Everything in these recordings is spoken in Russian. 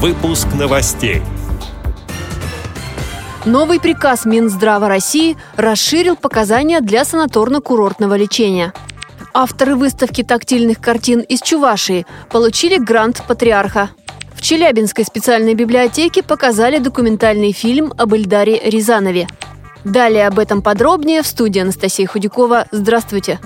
Выпуск новостей. Новый приказ Минздрава России расширил показания для санаторно-курортного лечения. Авторы выставки тактильных картин из Чувашии получили грант патриарха. В Челябинской специальной библиотеке показали документальный фильм об Эльдаре Рязанове. Далее об этом подробнее в студии Анастасия Худякова. Здравствуйте!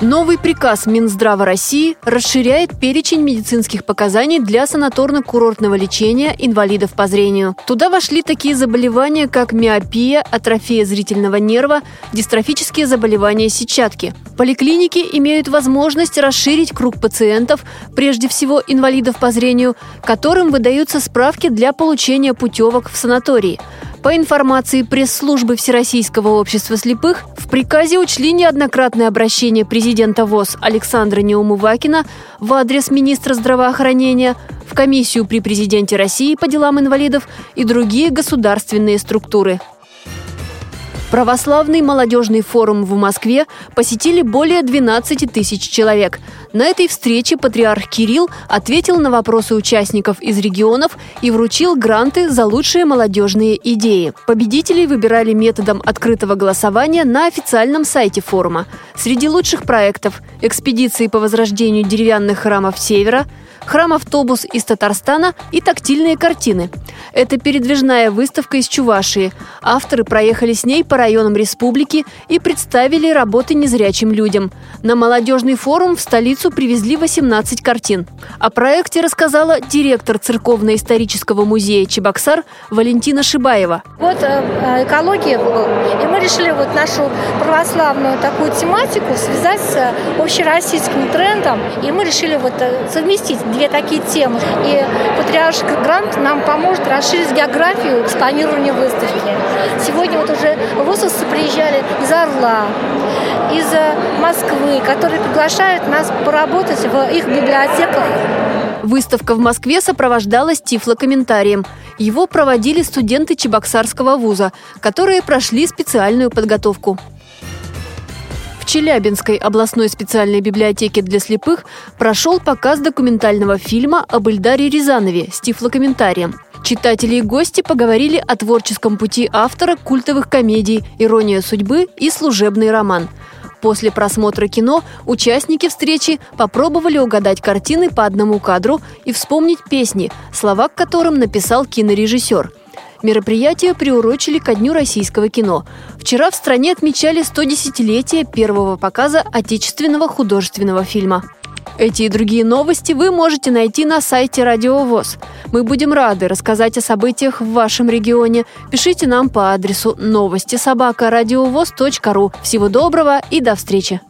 Новый приказ Минздрава России расширяет перечень медицинских показаний для санаторно-курортного лечения инвалидов по зрению. Туда вошли такие заболевания, как миопия, атрофия зрительного нерва, дистрофические заболевания сетчатки. Поликлиники имеют возможность расширить круг пациентов, прежде всего инвалидов по зрению, которым выдаются справки для получения путевок в санатории. По информации пресс-службы Всероссийского общества слепых, в приказе учли неоднократное обращение президента ВОЗ Александра Неумывакина в адрес министра здравоохранения, в комиссию при президенте России по делам инвалидов и другие государственные структуры. Православный молодежный форум в Москве посетили более 12 тысяч человек. На этой встрече патриарх Кирилл ответил на вопросы участников из регионов и вручил гранты за лучшие молодежные идеи. Победителей выбирали методом открытого голосования на официальном сайте форума. Среди лучших проектов – экспедиции по возрождению деревянных храмов Севера – храм-автобус из Татарстана и тактильные картины. Это передвижная выставка из Чувашии. Авторы проехали с ней по районам республики и представили работы незрячим людям. На молодежный форум в столицу привезли 18 картин. О проекте рассказала директор Церковно-исторического музея Чебоксар Валентина Шибаева. Вот э, экология и мы решили вот нашу православную такую тематику связать с общероссийским трендом, и мы решили вот э, совместить две такие темы. И Патриарший грант нам поможет расширить географию экспонирования выставки. Сегодня вот уже в приезжали из Орла, из Москвы, которые приглашают нас поработать в их библиотеках. Выставка в Москве сопровождалась тифлокомментарием. Его проводили студенты Чебоксарского вуза, которые прошли специальную подготовку. Челябинской областной специальной библиотеке для слепых прошел показ документального фильма об Эльдаре Рязанове с тифлокомментарием. Читатели и гости поговорили о творческом пути автора культовых комедий «Ирония судьбы» и «Служебный роман». После просмотра кино участники встречи попробовали угадать картины по одному кадру и вспомнить песни, слова к которым написал кинорежиссер – Мероприятие приурочили ко Дню российского кино. Вчера в стране отмечали 110-летие первого показа отечественного художественного фильма. Эти и другие новости вы можете найти на сайте Радио ВОЗ. Мы будем рады рассказать о событиях в вашем регионе. Пишите нам по адресу новости собака ру. Всего доброго и до встречи!